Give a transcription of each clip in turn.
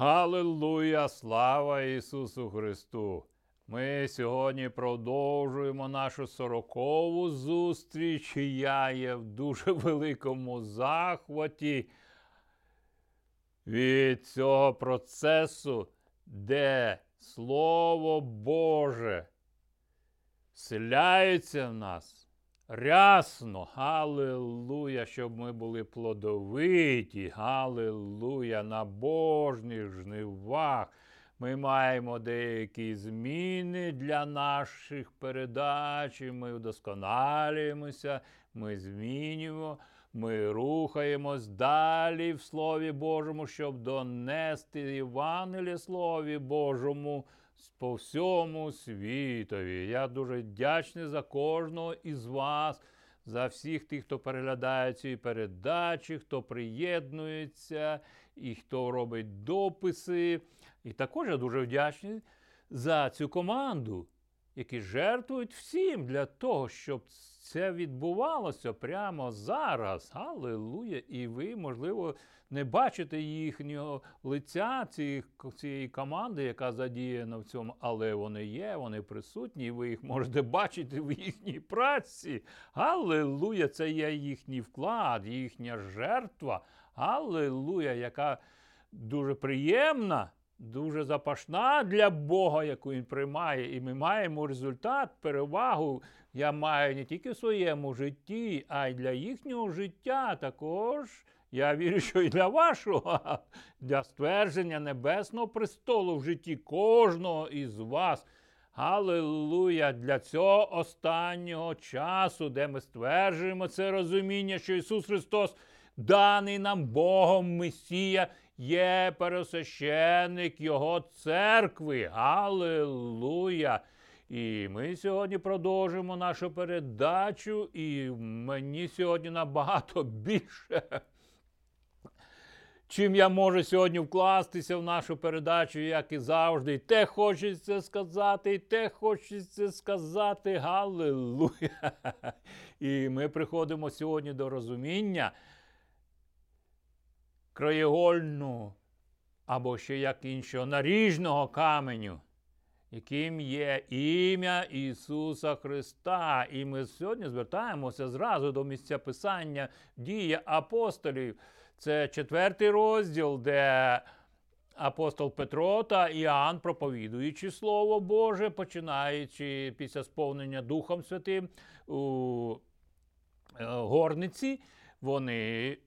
Халилуя! Слава Ісусу Христу! Ми сьогодні продовжуємо нашу сорокову зустріч. Я є в дуже великому захваті від цього процесу, де Слово Боже вселяється в нас рясно, Галилуя, щоб ми були плодовиті, Галилуя, на божних жнивах. Ми маємо деякі зміни для наших передач, ми вдосконалюємося, ми змінюємо, ми рухаємось далі в Слові Божому, щоб донести Євангеліє Слові Божому по всьому світові. Я дуже вдячний за кожного із вас, за всіх тих, хто переглядає ці передачі, хто приєднується і хто робить дописи. І також я дуже вдячний за цю команду, які жертвують всім для того, щоб це відбувалося прямо зараз. Аллилуйя! І ви, можливо, не бачите їхнього лиця цієї, цієї команди, яка задіяна в цьому, але вони є, вони присутні, ви їх можете бачити в їхній праці. Аллилуйя! Це є їхній вклад, їхня жертва. Аллилуйя, яка дуже приємна. Дуже запашна для Бога, яку він приймає, і ми маємо результат, перевагу. Я маю не тільки в своєму житті, а й для їхнього життя також. Я вірю, що і для вашого, для ствердження Небесного престолу в житті кожного із вас. Галилуя! Для цього останнього часу, де ми стверджуємо це розуміння, що Ісус Христос, даний нам Богом Месія, є пересвященник Його церкви. Галилуя! І ми сьогодні продовжуємо нашу передачу, і мені сьогодні набагато більше чим я можу сьогодні вкластися в нашу передачу, як і завжди. І те хочеться сказати, і те хочеться сказати. Галилуя! І ми приходимо сьогодні до розуміння краєгольного або ще як іншого наріжного каменю. Яким є ім'я Ісуса Христа. І ми сьогодні звертаємося зразу до місця Писання дії апостолів. Це четвертий розділ, де апостол Петро та Іоанн, проповідуючи Слово Боже, починаючи після сповнення Духом Святим у е, горниці, вони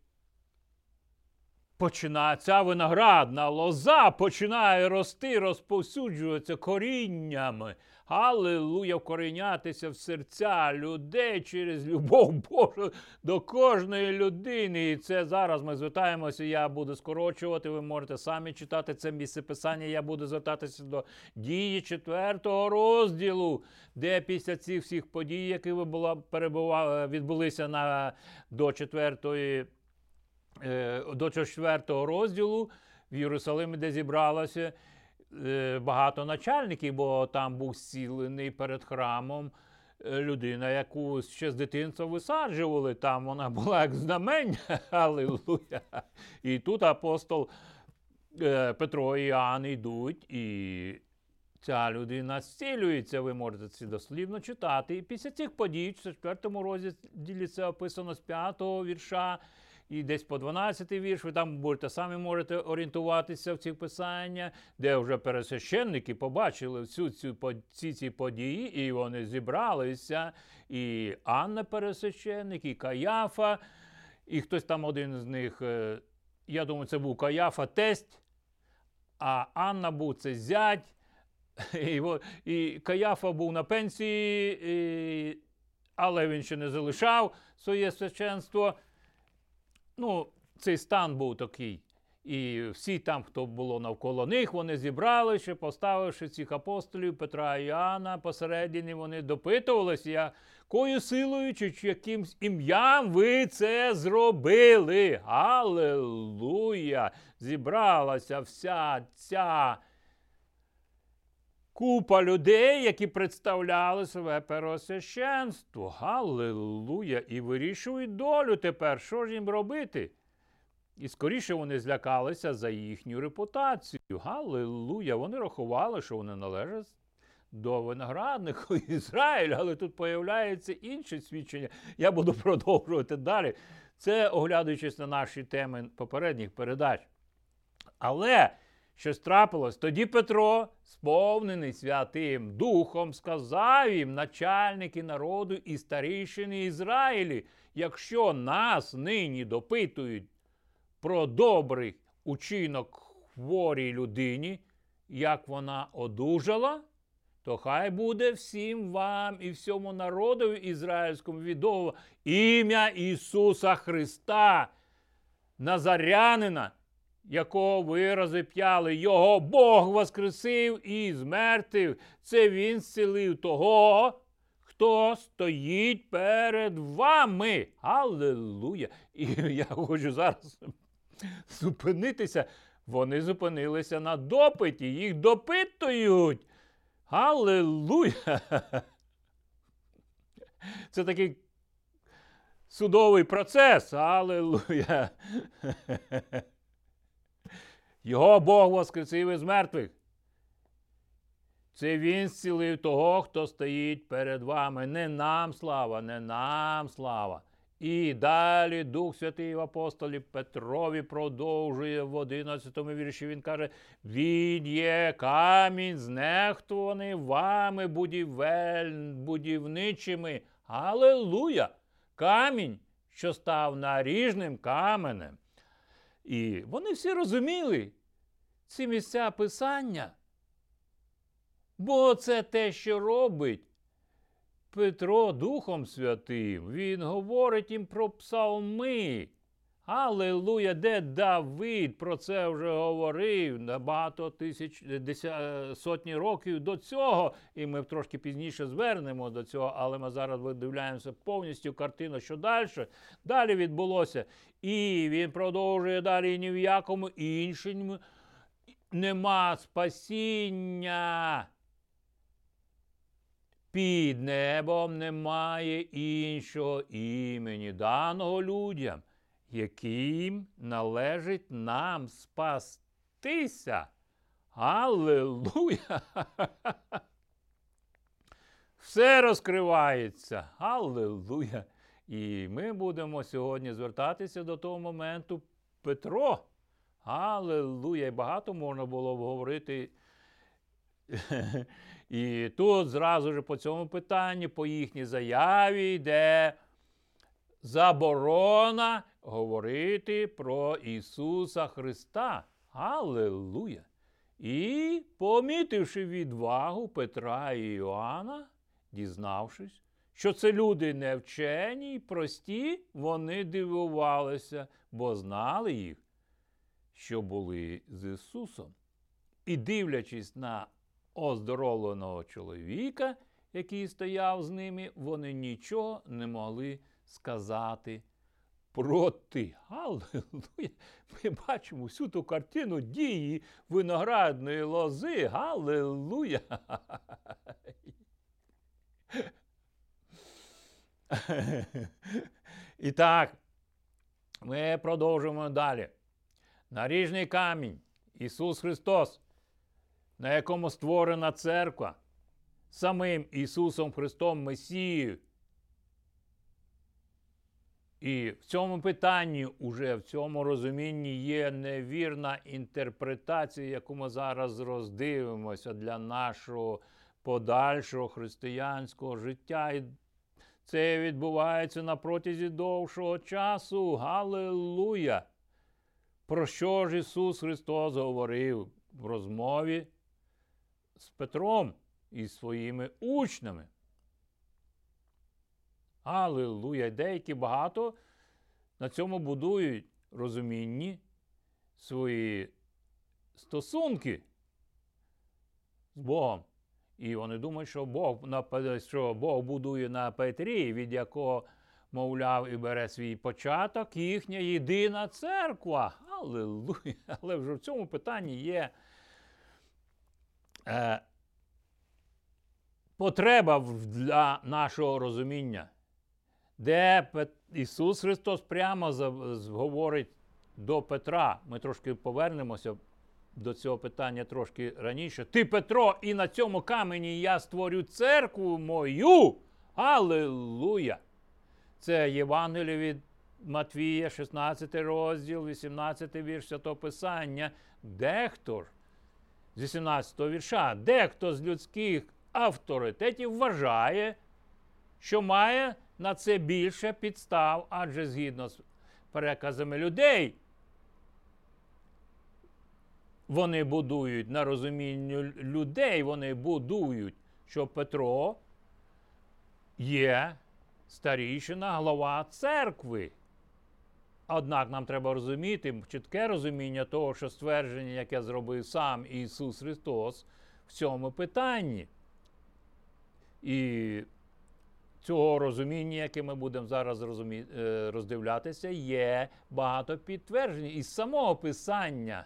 починає, ця виноградна лоза починає рости, розповсюджуватися коріннями. Аллилуйя, вкорінятися в серця людей через любов Божу до кожної людини. І це зараз ми звертаємося. Я буду скорочувати. Ви можете самі читати це місце писання. Я буду звертатися до дії четвертого розділу, де після цих всіх подій, які ви була перебували, відбулися на до четвертої. Е, до четвертого розділу в Єрусалимі, де зібралося багато начальників, бо там був зцілений перед храмом е, людина, яку ще з дитинства висаджували. Там вона була як знамення. Аллилуйя. І тут апостол Петро і Іоанн йдуть, і ця людина зцілюється. Ви можете це дослівно читати. І після цих подій, в четвертому розділі це описано з п'ятого вірша і десь по 12 вірш, ви там будете самі можете орієнтуватися в ці писання, де вже пересвященники побачили всю цю ці, ці події, і вони зібралися. І Анна пересвященник, і Каяфа, і хтось там один з них, е, я думаю, це був Каяфа тесть, а Анна був це зять. І і Каяфа був на пенсії, і, але він ще не залишав своє священство ну, цей стан був такий. І всі там, хто було навколо них, вони зібралися, поставивши цих апостолів Петра і Іоанна, посередині вони допитувалися, якою силою чи якимсь ім'ям ви це зробили. Аллилуйя! Зібралася вся ця купа людей, які представляли себе первосвященство. Галилуя! І вирішують долю тепер. Що ж їм робити? І скоріше вони злякалися за їхню репутацію. Галилуя! Вони рахували, що вони належать до винограднику Ізраїля, але тут появляється інше свідчення. Я буду продовжувати далі. Це оглядуючись на наші теми попередніх передач. Але щось трапилось, тоді Петро, сповнений Святим Духом, сказав їм, начальники народу і старішини Ізраїлі, якщо нас нині допитують про добрий учинок хворій людині, як вона одужала, то хай буде всім вам і всьому народу ізраїльському відомо ім'я Ісуса Христа, Назарянина, якого ви розіп'яли, його Бог воскресив і змертив. Це Він зцілив того, хто стоїть перед вами. Аллилуйя! І я хочу зараз зупинитися. Вони зупинилися на допиті, їх допитують. Аллилуйя! Це такий судовий процес. Аллилуйя! Його Бог воскресив із мертвих. Це він зцілив того, хто стоїть перед вами. Не нам слава, не нам слава. І далі Дух Святий в апостолі Петрові продовжує в 11 вірші. Він каже: Він є камінь, знехтуваний вами будівель, будівничими. Алелуя! Камінь, що став наріжним каменем. І вони всі розуміли ці місця писання. Бо це те, що робить Петро Духом Святим. Він говорить їм про псалми. Аллилуйя, де Давид про це вже говорив на багато тисяч деся, сотні років до цього. І ми трошки пізніше звернемо до цього, але ми зараз видивляємося повністю картину, що далі. Далі відбулося. І він продовжує далі ні в якому іншому нема спасіння. Під небом немає іншого імені, даного людям, яким належить нам спастися. Аллилуйя! Все розкривається. Аллилуйя! І ми будемо сьогодні звертатися до того моменту Петро. Аллилуйя! І багато можна було говорити. І тут зразу ж по цьому питанні, по їхній заяві, йде заборона говорити про Ісуса Христа. Аллилуйя! І, помітивши відвагу Петра і Іоанна, дізнавшись, що це люди невчені й прості, вони дивувалися, бо знали їх, що були з Ісусом. І дивлячись на оздоровленого чоловіка, який стояв з ними, вони нічого не могли сказати проти. Галилуя! Ми бачимо всю ту картину дії виноградної лози. Галилуя! І так, ми продовжуємо далі. Наріжний камінь Ісус Христос на якому створена церква самим Ісусом Христом Месією. І в цьому питанні, уже в цьому розумінні є невірна інтерпретація, яку ми зараз роздивимося для нашого подальшого християнського життя. І це відбувається на протязі довшого часу. Галилуя! Про що ж Ісус Христос говорив в розмові з Петром і своїми учнями. Аллилуйя! Деякі багато на цьому будують розумінні свої стосунки з Богом. І вони думають, що Бог що Бог будує на Петрі, від якого, мовляв, і бере свій початок, їхня єдина церква. Аллилуйя! Але вже в цьому питанні є е, потреба для нашого розуміння, де Ісус Христос прямо говорить до Петра. Ми трошки повернемося до цього питання трошки раніше. Ти, Петро, і на цьому камені я створю церкву мою. Аллилуйя! Це Євангеліє від Матвія, 16 розділ, 18 вірш Святого Писання. Дехто зі 17 вірша, дехто з людських авторитетів вважає, що має на це більше підстав, адже згідно з переказами людей, вони будують на розумінню людей, вони будують, що Петро є старішина, глава церкви. Однак нам треба розуміти чітке розуміння того, що ствердження, яке зробив сам Ісус Христос в цьому питанні. І цього розуміння, яке ми будемо зараз е, роздивлятися, є багато підтверджень із самого Писання.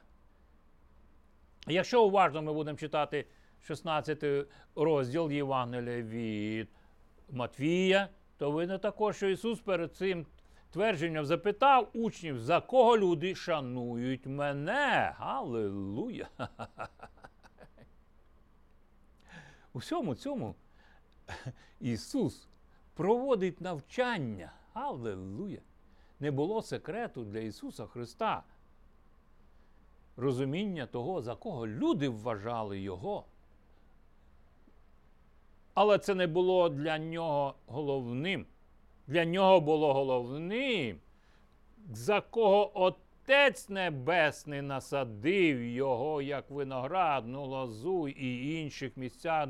Якщо уважно ми будемо читати 16 розділ Євангелія від Матвія, то видно також, що Ісус перед цим твердженням запитав учнів, за кого люди шанують мене. Галилуя! У всьому цьому Ісус проводить навчання. Аллилуйя! Не було секрету для Ісуса Христа. Розуміння того, за кого люди вважали Його. Але це не було для нього головним. Для нього було головним, за кого Отець Небесний насадив його, як виноградну лозу і інших місцях,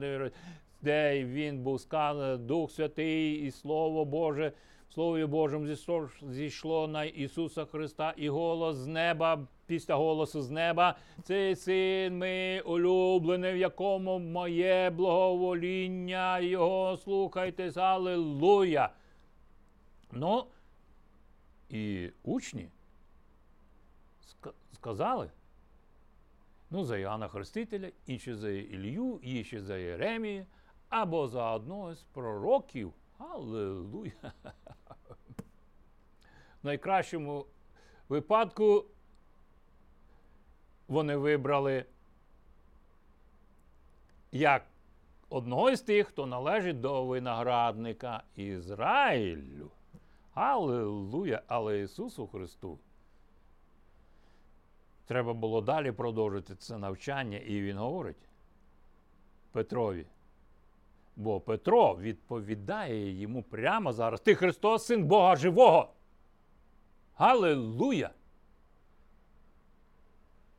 де він був сказаний, Дух Святий і Слово Боже, в Слові Божому зійшло на Ісуса Христа і голос з неба. Після голосу з неба, цей син мій улюблений, в якому моє благовоління, його слухайтесь, аллилуйя. Ну, і учні сказали, ну, за Іоанна Хрестителя, інші за Ілью, інші за Єремію, або за одного з пророків. Аллилуйя! В найкращому випадку вони вибрали як одного з тих, хто належить до виноградника Ізраїлю. Аллилуйя, але Ісусу Христу. Треба було далі продовжити це навчання, і він говорить Петрові. Бо Петро відповідає йому прямо зараз: Ти Христос, син Бога живого. Аллилуйя!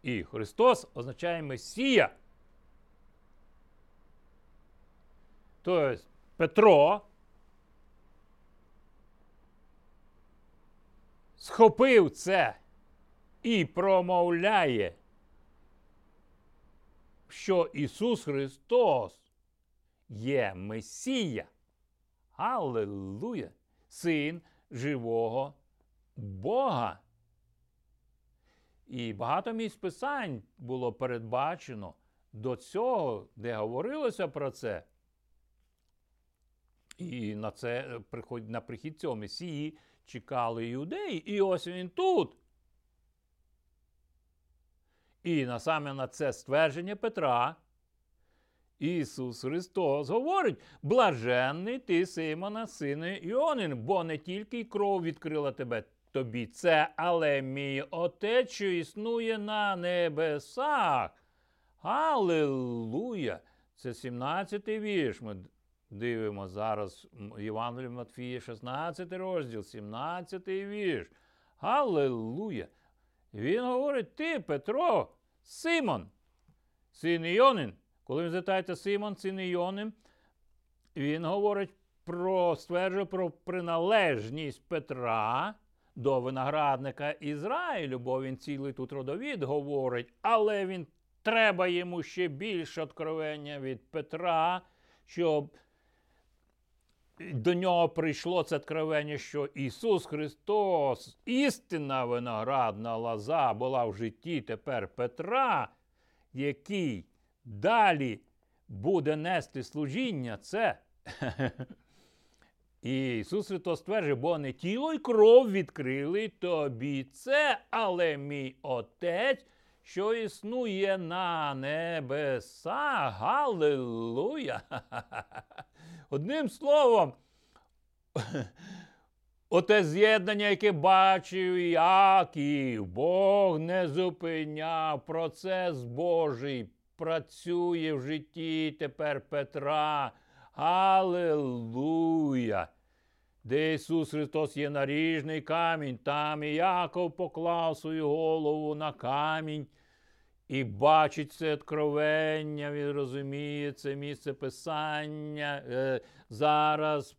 І Христос означає Месія. Тобто Петро схопив це і промовляє, що Ісус Христос є Месія. Аллилуйя! Син живого Бога. І багато місць писань було передбачено до цього, де говорилося про це. І на це на прихід цього Месії чекали юдеї. І ось він тут. І на саме на це ствердження Петра Ісус Христос говорить: блаженний ти, Симона, сине Іонин, бо не тільки кров відкрила тебе тобі це, але мій Отець, що існує на небесах. Аллилуйя! Це 17-й вірш. Ми дивимо зараз Євангелію Матфія, 16 розділ, 17-й вірш. Аллилуйя! Він говорить: ти, Петро, Симон, син Іонин. Коли ви звертаєте Симон, син Іонин, він говорить про стверджує про приналежність Петра до виноградника Ізраїлю, бо він цілий тут родовід говорить, але він треба йому ще більше откровення від Петра, щоб до нього прийшло це откровення, що Ісус Христос, істинна виноградна лоза, була в житті тепер Петра, який далі буде нести служіння, це І Ісус Христос стверджує, бо не тіло й кров відкрили тобі це, але мій Отець, що існує на небесах. Галилуя! Одним словом, оте з'єднання, яке бачив Яків, Бог не зупиняв процес Божий, працює в житті тепер Петра. Аллилуйя! Де Ісус Христос є наріжний камінь, там і Яков поклав свою голову на камінь і бачить це откровення, він розуміє це місце Писання. Е, зараз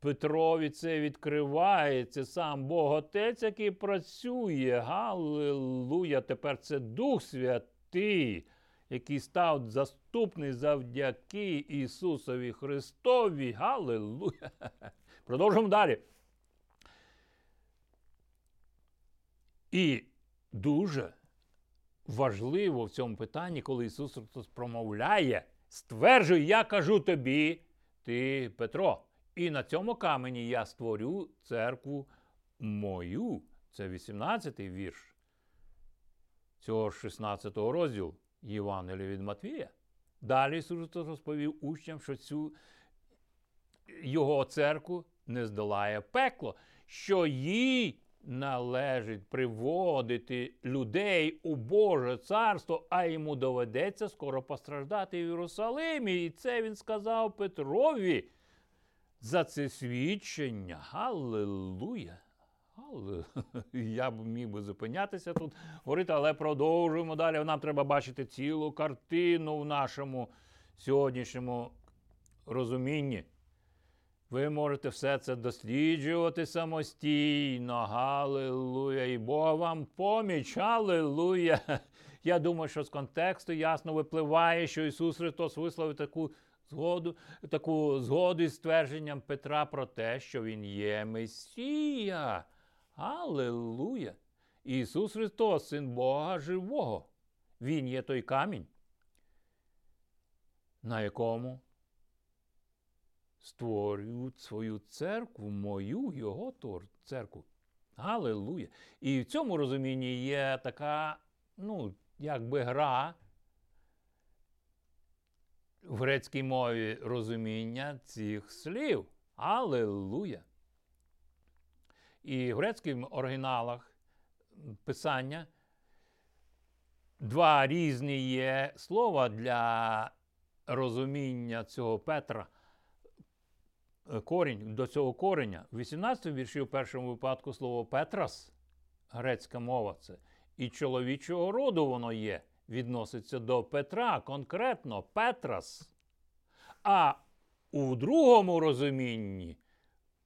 Петрові це відкривається сам Бог Отець, який працює. Галилуя! Тепер це Дух Святий який став заступний завдяки Ісусові Христові. Галилуя! Продовжуємо далі. І дуже важливо в цьому питанні, коли Ісус Христос промовляє, стверджує, я кажу тобі, ти Петро, і на цьому камені я створю церкву мою. Це 18-й вірш цього 16 розділу. Євангелія від Матвія. Далі Ісус розповів учням, що цю його церкву не здолає пекло, що їй належить приводити людей у Боже царство, а йому доведеться скоро постраждати в Єрусалимі. І це він сказав Петрові. За це свідчення. Галилуя! Але я б міг би зупинятися тут, говорити, але продовжуємо далі. Нам треба бачити цілу картину в нашому сьогоднішньому розумінні. Ви можете все це досліджувати самостійно. Галилуя! І Бог вам поміч, Галилуя! Я думаю, що з контексту ясно випливає, що Ісус Христос висловив таку згоду, таку згоду із ствердженням Петра про те, що Він є Месія. Аллилуйя! Ісус Христос, Син Бога Живого. Він є той камінь, на якому створюють свою церкву, мою Його церкву. Аллилуйя! І в цьому розумінні є така, ну, якби гра в грецькій мові розуміння цих слів. Аллилуйя! І грецьких оригіналах писання два різні є слова для розуміння цього Петра. Корінь до цього кореня. В 18 вірші в першому випадку слово Петрас, грецька мова це, і чоловічого роду воно є, відноситься до Петра, конкретно Петрас. А у другому розумінні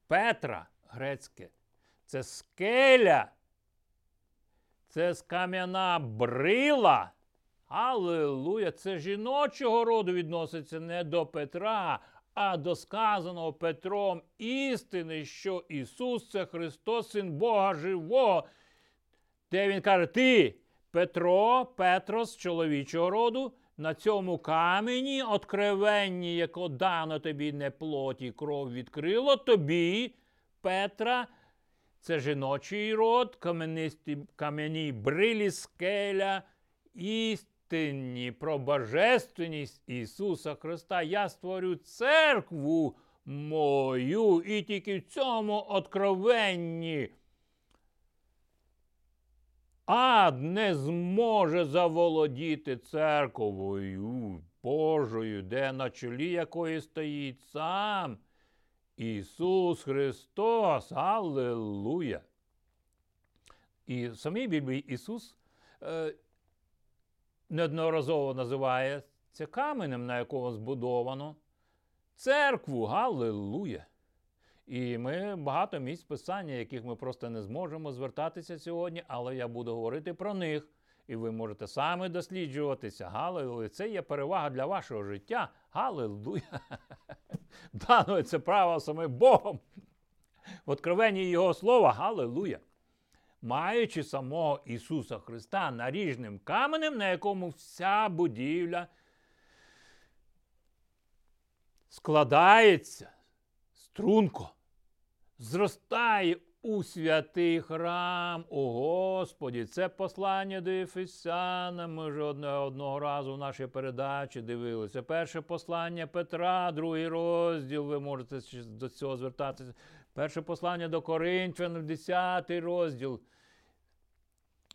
Петра грецьке це скеля, це скам'яна брила. Аллилуйя! Це жіночого роду відноситься не до Петра, а до сказаного Петром істини, що Ісус це Христос, Син Бога Живого. Де Він каже, ти, Петро, Петрос, чоловічого роду, на цьому камені откровенні, яко дано тобі не плоті, кров відкрило тобі, Петра. Це жіночий род, кам'яні брилі скеля, істинні про божественність Ісуса Христа. Я створю церкву мою і тільки в цьому откровенні. Ад не зможе заволодіти церковою Божою, де на чолі якої стоїть сам. Ісус Христос, Аллилуйя! І в самій Біблії Ісус е, неодноразово це каменем, на якому збудовано церкву, Галилуя! І ми багато місць писання, яких ми просто не зможемо звертатися сьогодні, але я буду говорити про них. І ви можете саме досліджуватися. Галилуя! Це є перевага для вашого життя. Галилуя! Дано це право саме Богом. В откровенні Його слова, Галилуя! Маючи самого Ісуса Христа наріжним каменем, на якому вся будівля складається струнко зростає у святий храм у Господі. Це послання до Ефесянам. Ми вже одне, одного разу в нашій передачі дивилися. Перше послання Петра, другий розділ. Ви можете до цього звертатися. Перше послання до Коринфян, 10 розділ.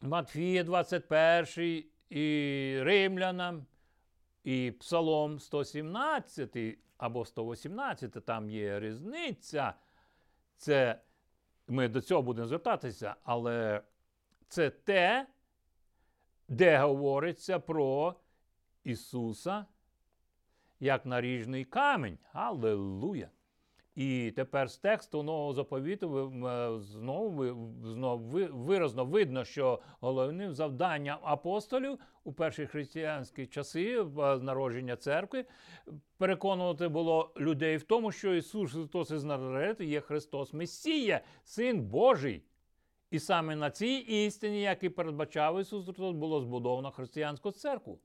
Матфія 21 і Римлянам, і Псалом 117 або 118, там є різниця. Це ми до цього будемо звертатися, але це те, де говориться про Ісуса як наріжний камінь. Аллилуйя! І тепер з тексту нового заповіту е, знову, знову виразно видно, що головним завданням апостолів у перші християнські часи е, народження церкви переконувати було людей в тому, що Ісус Христос із Назарету є Христос Месія, Син Божий. І саме на цій істині, як і передбачав Ісус Христос, було збудовано християнську церкву.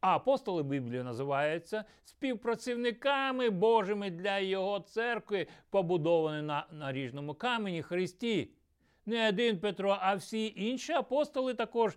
А апостоли Біблії називаються співпрацівниками Божими для Його церкви, побудовані на наріжному камені Христі. Не один Петро, а всі інші апостоли також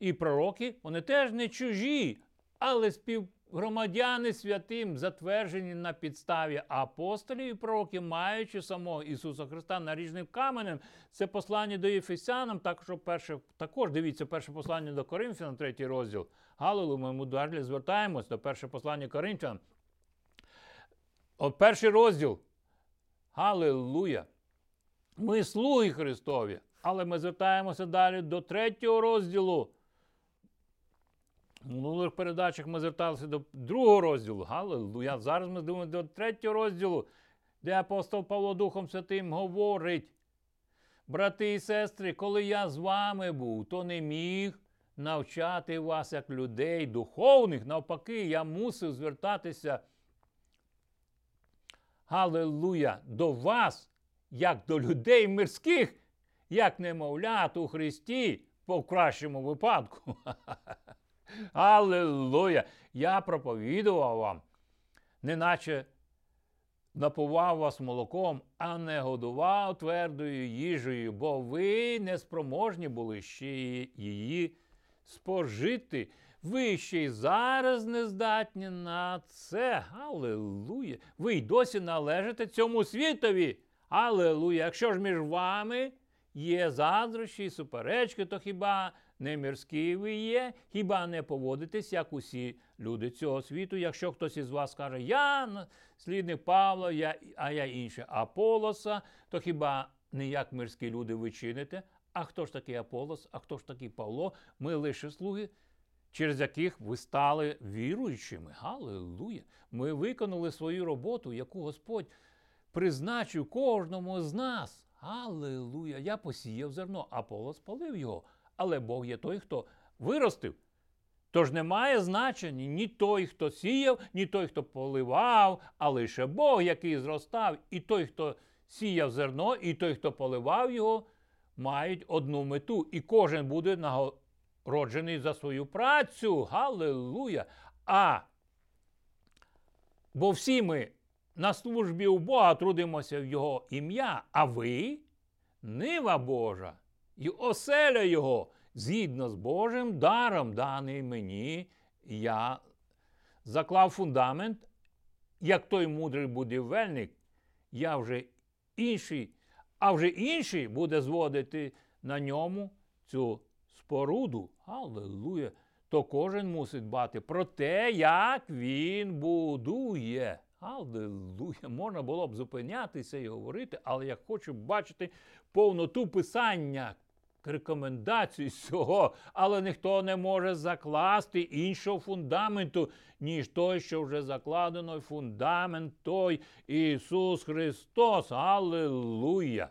і пророки, вони теж не чужі, але співгромадяни святим, затверджені на підставі апостолів і пророків, маючи самого Ісуса Христа наріжним каменем. Це послання до Єфесянам, також перше, також дивіться перше послання до Коринфян, третій розділ. Галилу, ми далі звертаємось до перше послання Коринфян. От перший розділ. Галилуя! Ми слуги Христові, але ми звертаємося далі до третього розділу. В минулих передачах ми зверталися до другого розділу. Галилуя. Зараз ми думаємо до третього розділу, де апостол Павло Духом Святим говорить. Брати і сестри, коли я з вами був, то не міг навчати вас як людей духовних. Навпаки, я мусив звертатися. Галилуя, до вас, як до людей мирських, як немовлят у Христі, по кращому випадку. Аллилуйя! Я проповідував вам, неначе напував вас молоком, а не годував твердою їжею, бо ви неспроможні були ще її спожити. Ви ще й зараз не здатні на це. Аллилуйя! Ви й досі належите цьому світові. Аллилуйя! Якщо ж між вами є заздрощі і суперечки, то хіба не мирські ви є, хіба не поводитесь, як усі люди цього світу? Якщо хтось із вас каже, я слідник Павла, я, а я інше Аполоса, то хіба не як мирські люди ви чините? А хто ж такий Аполос, а хто ж такий Павло? Ми лише слуги, через яких ви стали віруючими. Галилуя! Ми виконали свою роботу, яку Господь призначив кожному з нас. Аллилуйя! Я посіяв зерно, Аполос полив його. Але Бог є той, хто виростив. Тож немає значення ні той, хто сіяв, ні той, хто поливав, а лише Бог, який зростав, і той, хто сіяв зерно, і той, хто поливав його, мають одну мету. І кожен буде нагороджений за свою працю. Галилуя! А бо всі ми на службі у Бога трудимося в Його ім'я, а ви нива Божа і оселя Його згідно з Божим даром, даний мені, я заклав фундамент, як той мудрий будівельник, я вже інший, а вже інший буде зводити на ньому цю споруду. Аллилуйя! То кожен мусить дбати про те, як він будує. Аллилуйя! Можна було б зупинятися і говорити, але я хочу бачити повноту писання, рекомендацій цього, але ніхто не може закласти іншого фундаменту, ніж той, що вже закладено, фундамент той Ісус Христос. Аллилуйя!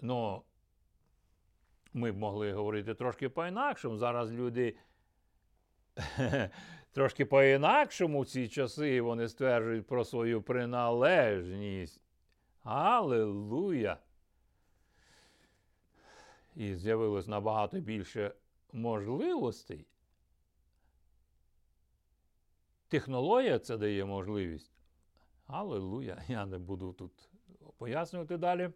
Ну, ми б могли говорити трошки по-інакшому. Зараз люди трошки по-інакшому в ці часи вони стверджують про свою приналежність. Аллилуйя! І з'явилось набагато більше можливостей. Технологія це дає можливість. Аллилуйя. Я не буду тут пояснювати далі.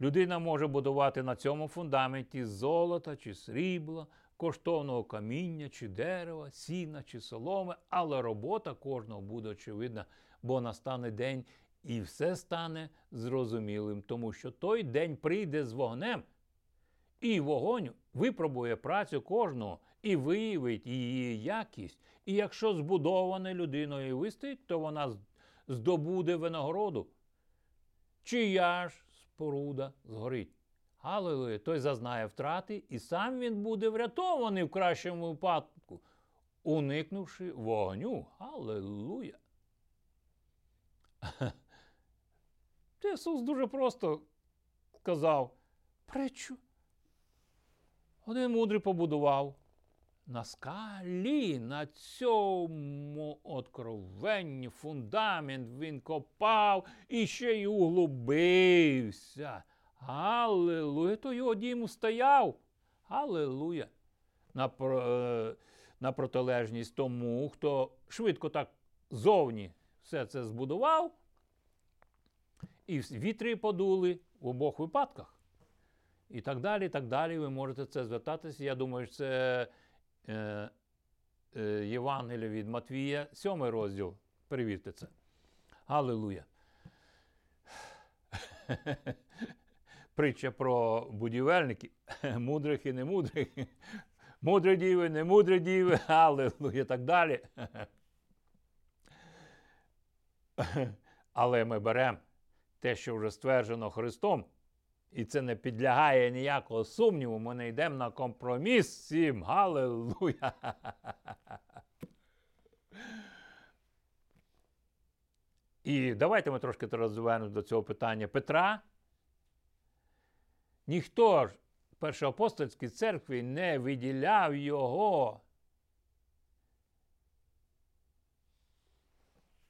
Людина може будувати на цьому фундаменті золота чи срібла, коштовного каміння чи дерева, сіна чи соломи, але робота кожного буде очевидна, бо настане день і все стане зрозумілим, тому що той день прийде з вогнем, і вогонь випробує працю кожного і виявить її якість. І якщо збудоване людиною вистить, то вона здобуде винагороду. Чия ж споруда згорить. Алілуя, той зазнає втрати, і сам він буде врятований в кращому випадку, уникнувши вогню. Аллилуйя. Ісус дуже просто сказав притчу. Один мудрий побудував на скалі, на цьому откровенні фундамент він копав і ще й углубився. Аллилуйя, то його дім стояв. Аллилуйя. На, е, на протилежність тому, хто швидко так зовні все це збудував, і вітри подули в обох випадках. І так далі, і так далі. Ви можете це звертатися. Я думаю, що це е, е, Євангелія від Матвія, сьомий розділ. Перевірте це. Аллилуйя. Притча про будівельників, мудрих і немудрих. Мудрі діви, немудрі діви, аллилуйя, і так далі. Але ми беремо те, що вже стверджено Христом, і це не підлягає ніякого сумніву. Ми не йдемо на компроміс цим. Галилуя! І давайте ми трошки розвернемо до цього питання Петра. Ніхто ж в першоапостольській церкві не виділяв його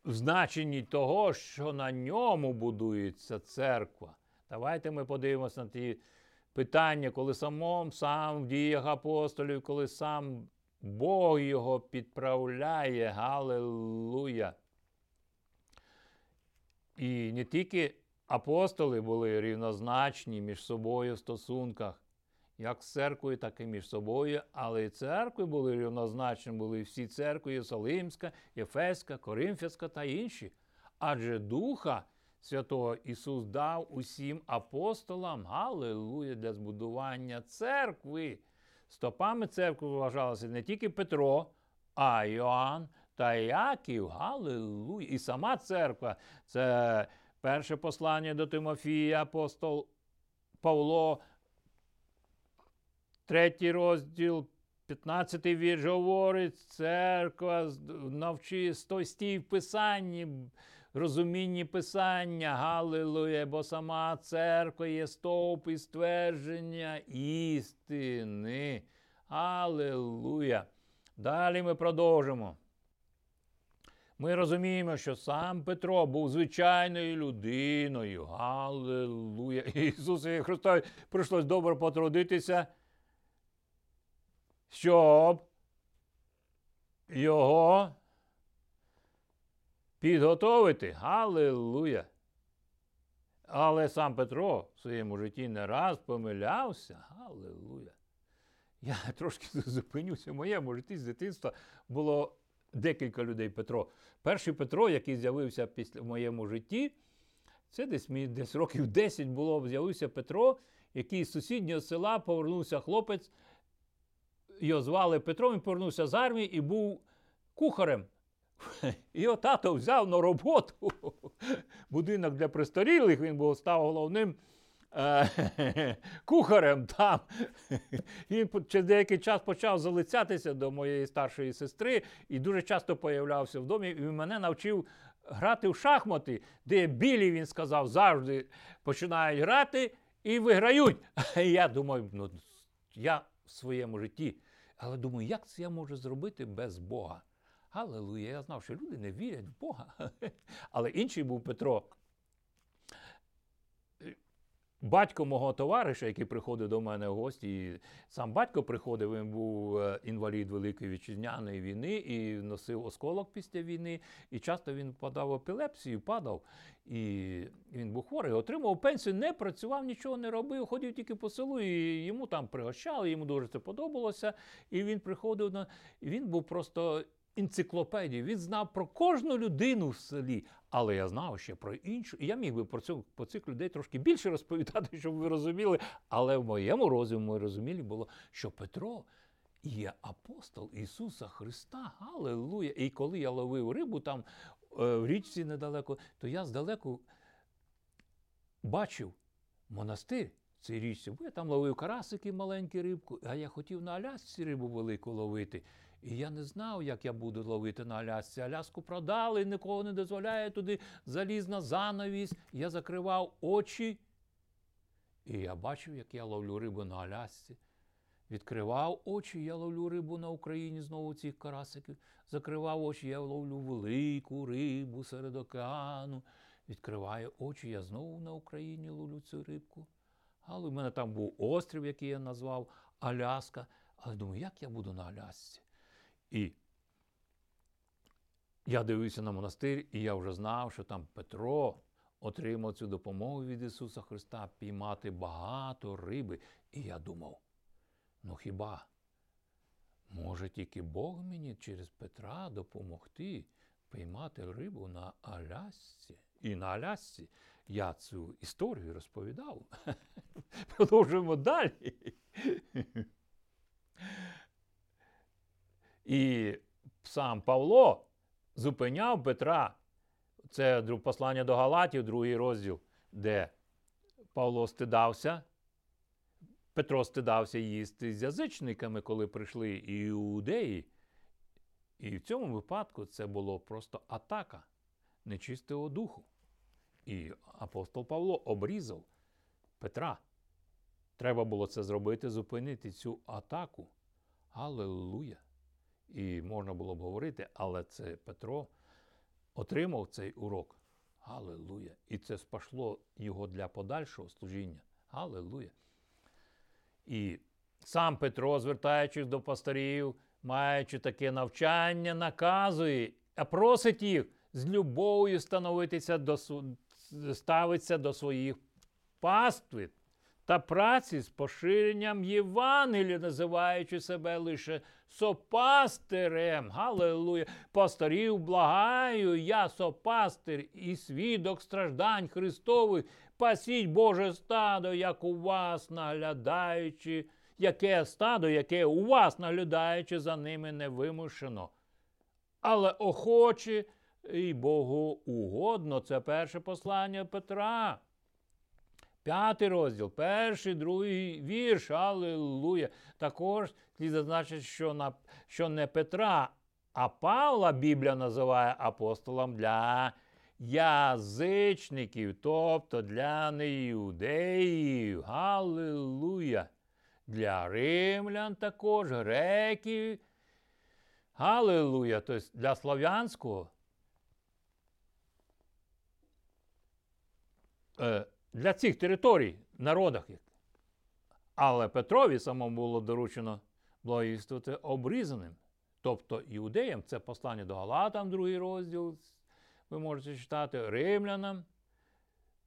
в значенні того, що на ньому будується церква. Давайте ми подивимося на ті питання, коли самом сам в діях апостолів, коли сам Бог його підправляє. Галилуя. І не тільки апостоли були рівнозначні між собою в стосунках, як з церквою, так і між собою, але і церкви були рівнозначні, були всі церкви Єрусалимська, Єфеська, Коринфянська та інші. Адже Духа Святого Ісус дав усім апостолам, галилуя, для збудування церкви. Стопами церкви вважалося не тільки Петро, а Йоанн та Яків. Галилуя. І сама церква це перше послання до Тимофія, апостол Павло, третій розділ, 15 вірш говорить, церква навчи стій в писанні, розумінні писання, галилуя, бо сама церква є стовп і ствердження істини. Аллилуйя. Далі ми продовжимо. Ми розуміємо, що сам Петро був звичайною людиною. Галилуя. Ісусу Христові прийшлось добре потрудитися, щоб його підготовити. Галилуя. Але сам Петро в своєму житті не раз помилявся. Галилуя. Я трошки зупинюся. В моєму житті з дитинства було декілька людей Петро. Перший Петро, який з'явився після в моєму житті, це десь мені десь років 10 було, з'явився Петро, який з сусіднього села повернувся хлопець. Його звали Петро, він повернувся з армії і був кухарем. Його тато взяв на роботу будинок для престарілих, він був став головним е, кухарем там. Він через деякий час почав залицятися до моєї старшої сестри і дуже часто появлявся в домі. І мене навчив грати в шахмати, де білі, він сказав, завжди починають грати і виграють. І я думаю, ну я в своєму житті. Але думаю, як це я можу зробити без Бога? Аллилуйя, я знав, що люди не вірять в Бога. Але інший був Петро. батько мого товариша, який приходив до мене в гості, і сам батько приходив, він був е, інвалід Великої вітчизняної війни і носив осколок після війни. І часто він впадав в епілепсію, падав. І він був хворий, отримав пенсію, не працював, нічого не робив, ходив тільки по селу, і йому там пригощали, йому дуже це подобалося. І він приходив на. Він був просто енциклопедією. Він знав про кожну людину в селі. Але я знав ще про іншу. І я міг би про цю про цих людей трошки більше розповідати, щоб ви розуміли. Але в моєму розумі, розумінні було, що Петро є апостол Ісуса Христа. Аллилуйя! І коли я ловив рибу там е, в річці недалеко, то я здалеку бачив монастир в цій річці. Бо я там ловив карасики, маленьку рибку, а я хотів на Алясці рибу велику ловити. І я не знав, як я буду ловити на Алясці. Аляску продали, нікого не дозволяє туди залізна занавість. Я закривав очі. І я бачив, як я ловлю рибу на Алясці. Відкривав очі, я ловлю рибу на Україні знову цих карасиків. Закривав очі, я ловлю велику рибу серед океану. Відкриваю очі, я знову на Україні ловлю цю рибку. Але в мене там був острів, який я назвав Аляска. Але думаю, як я буду на Алясці? І я дивився на монастир, і я вже знав, що там Петро отримав цю допомогу від Ісуса Христа піймати багато риби. І я думав, ну хіба може тільки Бог мені через Петра допомогти піймати рибу на Алясці? І на Алясці я цю історію розповідав. Продовжуємо далі. І сам Павло зупиняв Петра. Це послання до Галатів, другий розділ, де Павло стидався. Петро стидався їсти з язичниками, коли прийшли іудеї. І в цьому випадку це було просто атака нечистого духу. І апостол Павло обрізав Петра. Треба було це зробити, зупинити цю атаку. Аллилуйя! І можна було б говорити, але це Петро отримав цей урок. Аллилуйя! І це спашло його для подальшого служіння. Аллилуйя! І сам Петро, звертаючись до пастирів, маючи таке навчання, наказує, а просить їх з любов'ю становитися до, ставитися до своїх пастви та праці з поширенням Євангелія, називаючи себе лише сопастирем. Галилуя! Пастирів благаю, я сопастир і свідок страждань Христових. Пасіть Боже стадо, як у вас наглядаючи, яке стадо, яке у вас наглядаючи за ними невимушено. Але охоче і Богу угодно. Це перше послання Петра. П'ятий розділ, перший, другий вірш, Аллилуйя. Також слід зазначити, що, на, що не Петра, а Павла Біблія називає апостолом для язичників, тобто для неюдеїв. Галилуя! Для римлян також, греків. Галилуя! Тобто для слав'янського. Для цих територій, народах. Але Петрові самому було доручено благовістувати обрізаним. Тобто іудеям це послання до Галатам, другий розділ. Ви можете читати римлянам,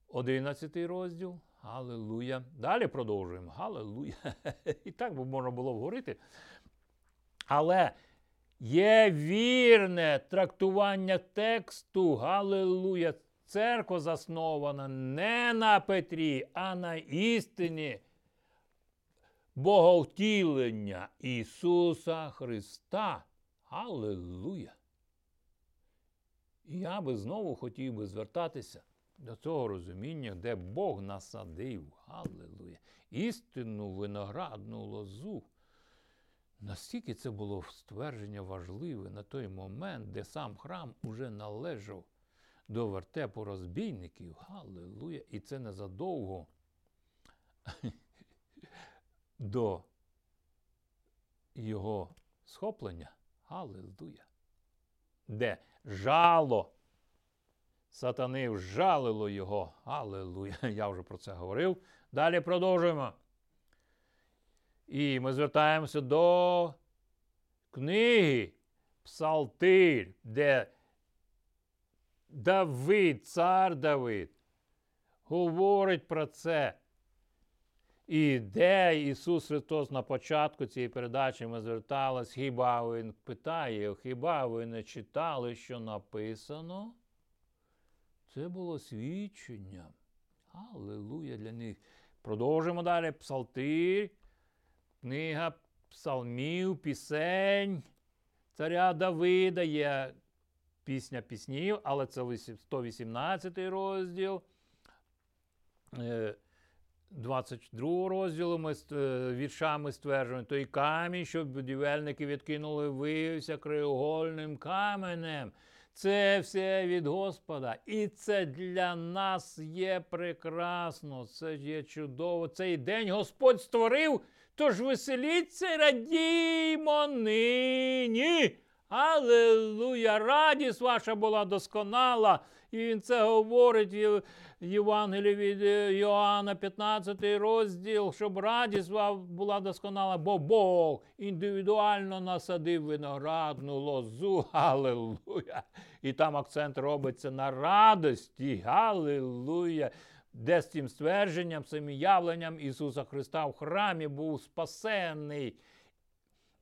11 розділ. Галилуя. Далі продовжуємо. Галилуя. І так би можна було говорити. Але є вірне трактування тексту. Галилуя. Церква заснована не на Петрі, а на істині Боговтілення Ісуса Христа. Аллилуйя! І я би знову хотів би звертатися до цього розуміння, де Бог насадив, Аллилуйя, істинну виноградну лозу. Настільки це було ствердження важливе на той момент, де сам храм уже належав до вертепу розбійників. Галилуя! І це незадовго до його схоплення. Галилуя! Де жало сатани вжалило його. Аллилуйя. Я вже про це говорив. Далі продовжуємо. І ми звертаємося до книги Псалтир, де Давид, цар Давид, говорить про це. І де Ісус Христос на початку цієї передачі ми звертались, хіба Він питає, хіба ви не читали, що написано? Це було свідченням. Аллилуйя для них. Продовжуємо далі. Псалтир, книга псалмів, пісень царя Давида є пісня піснів, але це 118 розділ. 22 розділу ми е, віршами стверджуємо, той камінь, що будівельники відкинули, виявився криогольним каменем. Це все від Господа. І це для нас є прекрасно, це є чудово. Цей день Господь створив, тож веселіться і радіймо нині. Аллилуйя! Радість ваша була досконала. І він це говорить в Євангелії від е, Йоанна, 15 розділ, щоб радість була досконала, бо Бог індивідуально насадив виноградну лозу. Аллилуйя! І там акцент робиться на радості. Аллилуйя! Де з цим ствердженням, цим явленням Ісуса Христа в храмі був спасенний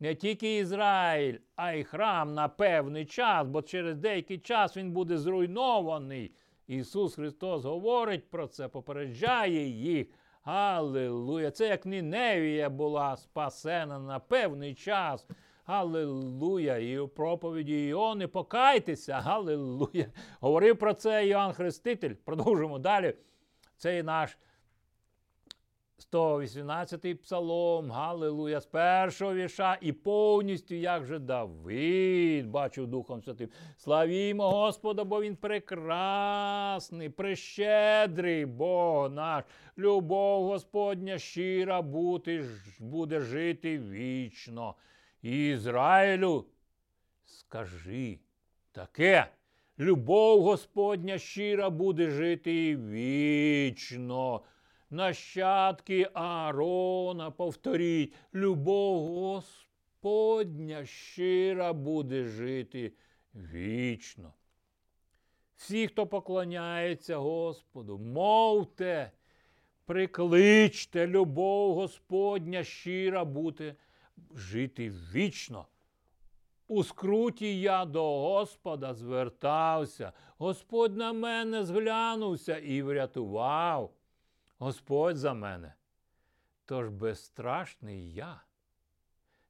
не тільки Ізраїль, а й храм на певний час, бо через деякий час він буде зруйнований. Ісус Христос говорить про це, попереджає їх. Аллилуйя! Це як Ніневія була спасена на певний час. Аллилуйя! І у проповіді Іони покайтеся. Аллилуйя! Говорив про це Іоанн Хреститель. Продовжуємо далі. Цей наш 118-й псалом, Галилуя, з першого віша і повністю, як же Давид, бачив Духом Святим. Славімо Господа, бо Він прекрасний, прещедрий Бог наш. Любов Господня щира бути, буде жити вічно. Ізраїлю, скажи таке. Любов Господня щира буде жити вічно нащадки Аарона, повторіть, любов Господня щира буде жити вічно. Всі, хто поклоняється Господу, мовте, прикличте любов Господня щира буде жити вічно. У скруті я до Господа звертався, Господь на мене зглянувся і врятував. Господь за мене. Тож безстрашний я.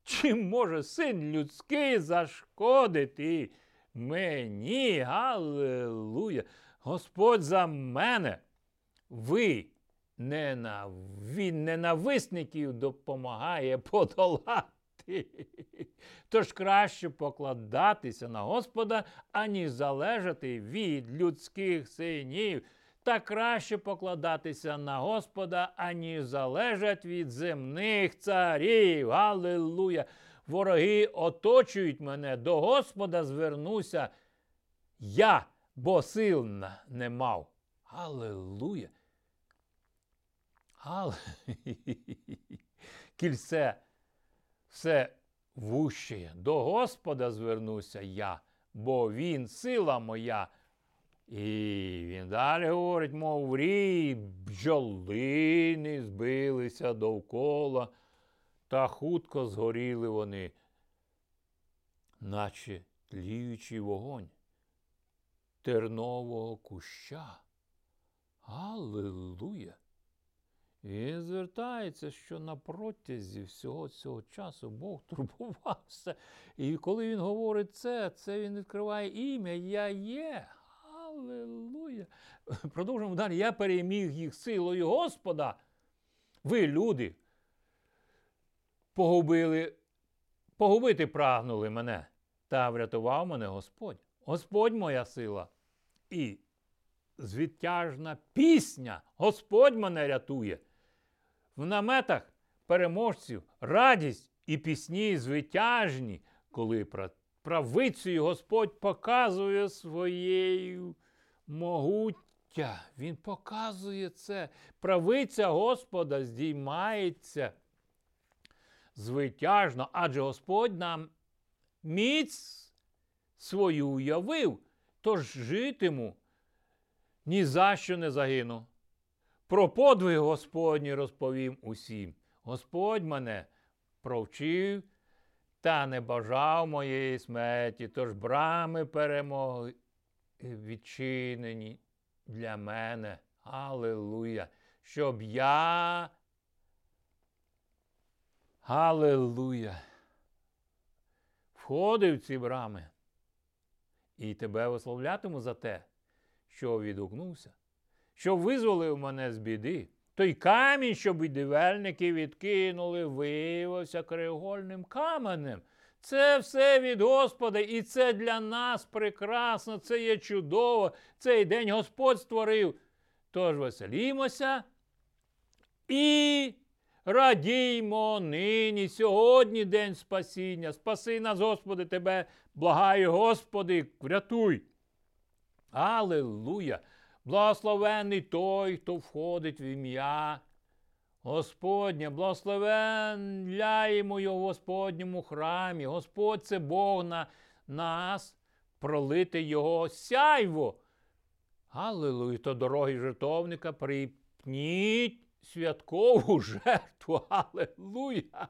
Чим може син людський зашкодити мені? Галилуя! Господь за мене. Ви він ненависників допомагає подолати. Тож краще покладатися на Господа, аніж залежати від людських синів та краще покладатися на Господа, аніж залежать від земних царів. Аллилуйя! Вороги оточують мене, до Господа звернуся. Я, бо сил не мав. Аллилуйя! Аллилуйя! Кільце все вущає. До Господа звернуся я, бо Він сила моя. І він далі говорить, мов рій бджолини збилися довкола, та хутко згоріли вони, наче тліючий вогонь тернового куща. Аллилуйя! І звертається, що на протязі всього цього часу Бог турбувався. І коли він говорить це, це він відкриває ім'я Я є. Аллилуйя! Продовжуємо далі. Я переміг їх силою Господа. Ви, люди, погубили, погубити прагнули мене, та врятував мене Господь. Господь моя сила. І звідтяжна пісня. Господь мене рятує. В наметах переможців радість і пісні звитяжні, коли правицею Господь показує своєю могуття. Він показує це. Правиця Господа здіймається звитяжно, адже Господь нам міць свою уявив, тож житиму, ні за що не загину. Про подвиг Господній розповім усім. Господь мене провчив та не бажав моєї смерті, тож брами перемоги відчинені для мене. Аллилуйя! Щоб я. Аллилуйя! Входив в ці брами і тебе висловлятиму за те, що відгукнувся, що визволив мене з біди. Той камінь, що будівельники відкинули, виявився кригольним каменем. Це все від Господа, і це для нас прекрасно, це є чудово. Цей день Господь створив. Тож веселімося і радіймо нині, сьогодні день спасіння. Спаси нас, Господи, Тебе, благаю, Господи, врятуй. Аллилуйя! Благословений той, хто входить в ім'я Господнє, благословенляємо його в Господньому храмі. Господь це Бог на нас, пролити Його сяйво. Аллилуйя, то дороги жертовника припніть святкову жертву. Аллилуйя.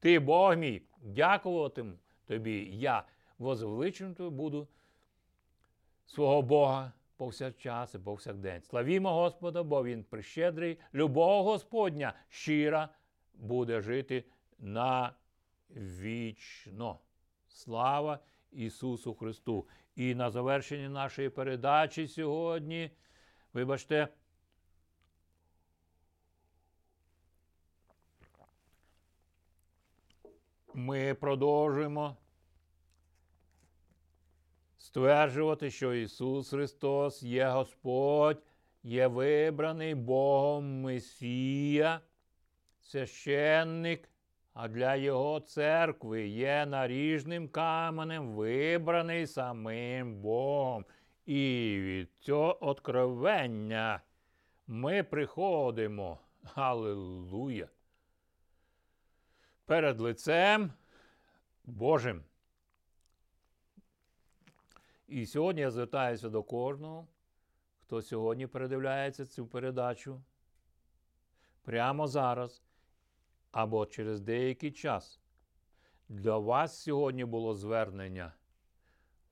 Ти Бог мій, дякуватиму тобі. Я возвеличеним буду свого Бога повсякчас і повсякдень. Славімо Господа, бо Він прищедрий, любов Господня щира буде жити навічно. Слава Ісусу Христу! І на завершенні нашої передачі сьогодні, вибачте, ми продовжуємо стверджувати, що Ісус Христос є Господь, є вибраний Богом Месія, священник, а для Його церкви є наріжним каменем, вибраний самим Богом. І від цього откровення ми приходимо. Аллилуйя! Перед лицем Божим. І сьогодні я звертаюся до кожного, хто сьогодні передивляється цю передачу прямо зараз або через деякий час. Для вас сьогодні було звернення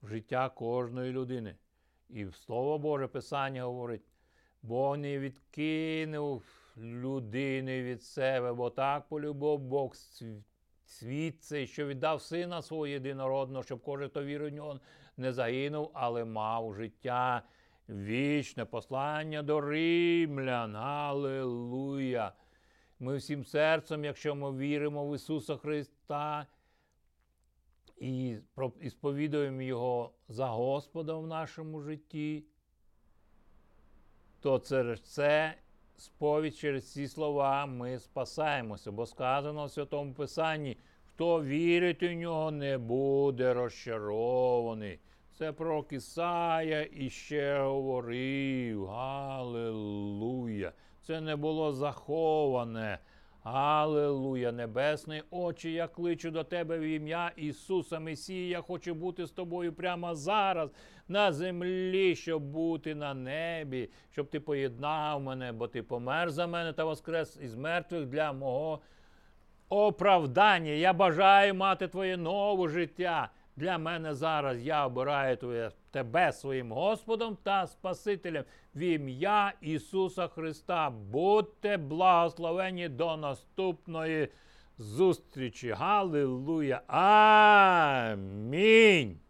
в життя кожної людини. І Слово Боже Писання говорить, Бог не відкинув людини від себе, бо так полюбив Бог світ цей, що віддав сина свого єдинородного, щоб кожен, хто вірить в нього, не загинув, але мав життя вічне послання до римлян. Аллилуйя! Ми всім серцем, якщо ми віримо в Ісуса Христа і сповідуємо Його за Господа в нашому житті, то через це сповідь через ці слова ми спасаємося, бо сказано в Святому Писанні. Хто вірить у нього, не буде розчарований. Це про Ісая іще говорив. Галилуя! Це не було заховане. Аллилуйя, Небесний Отче, я кличу до Тебе в ім'я Ісуса Месія. Я хочу бути з тобою прямо зараз на землі, щоб бути на небі, щоб ти поєднав мене, бо ти помер за мене та воскрес із мертвих для мого оправдання. Я бажаю мати твоє нове життя. Для мене зараз я обираю твоє, тебе своїм Господом та Спасителем в ім'я Ісуса Христа. Будьте благословені до наступної зустрічі. Галилуя! Амінь!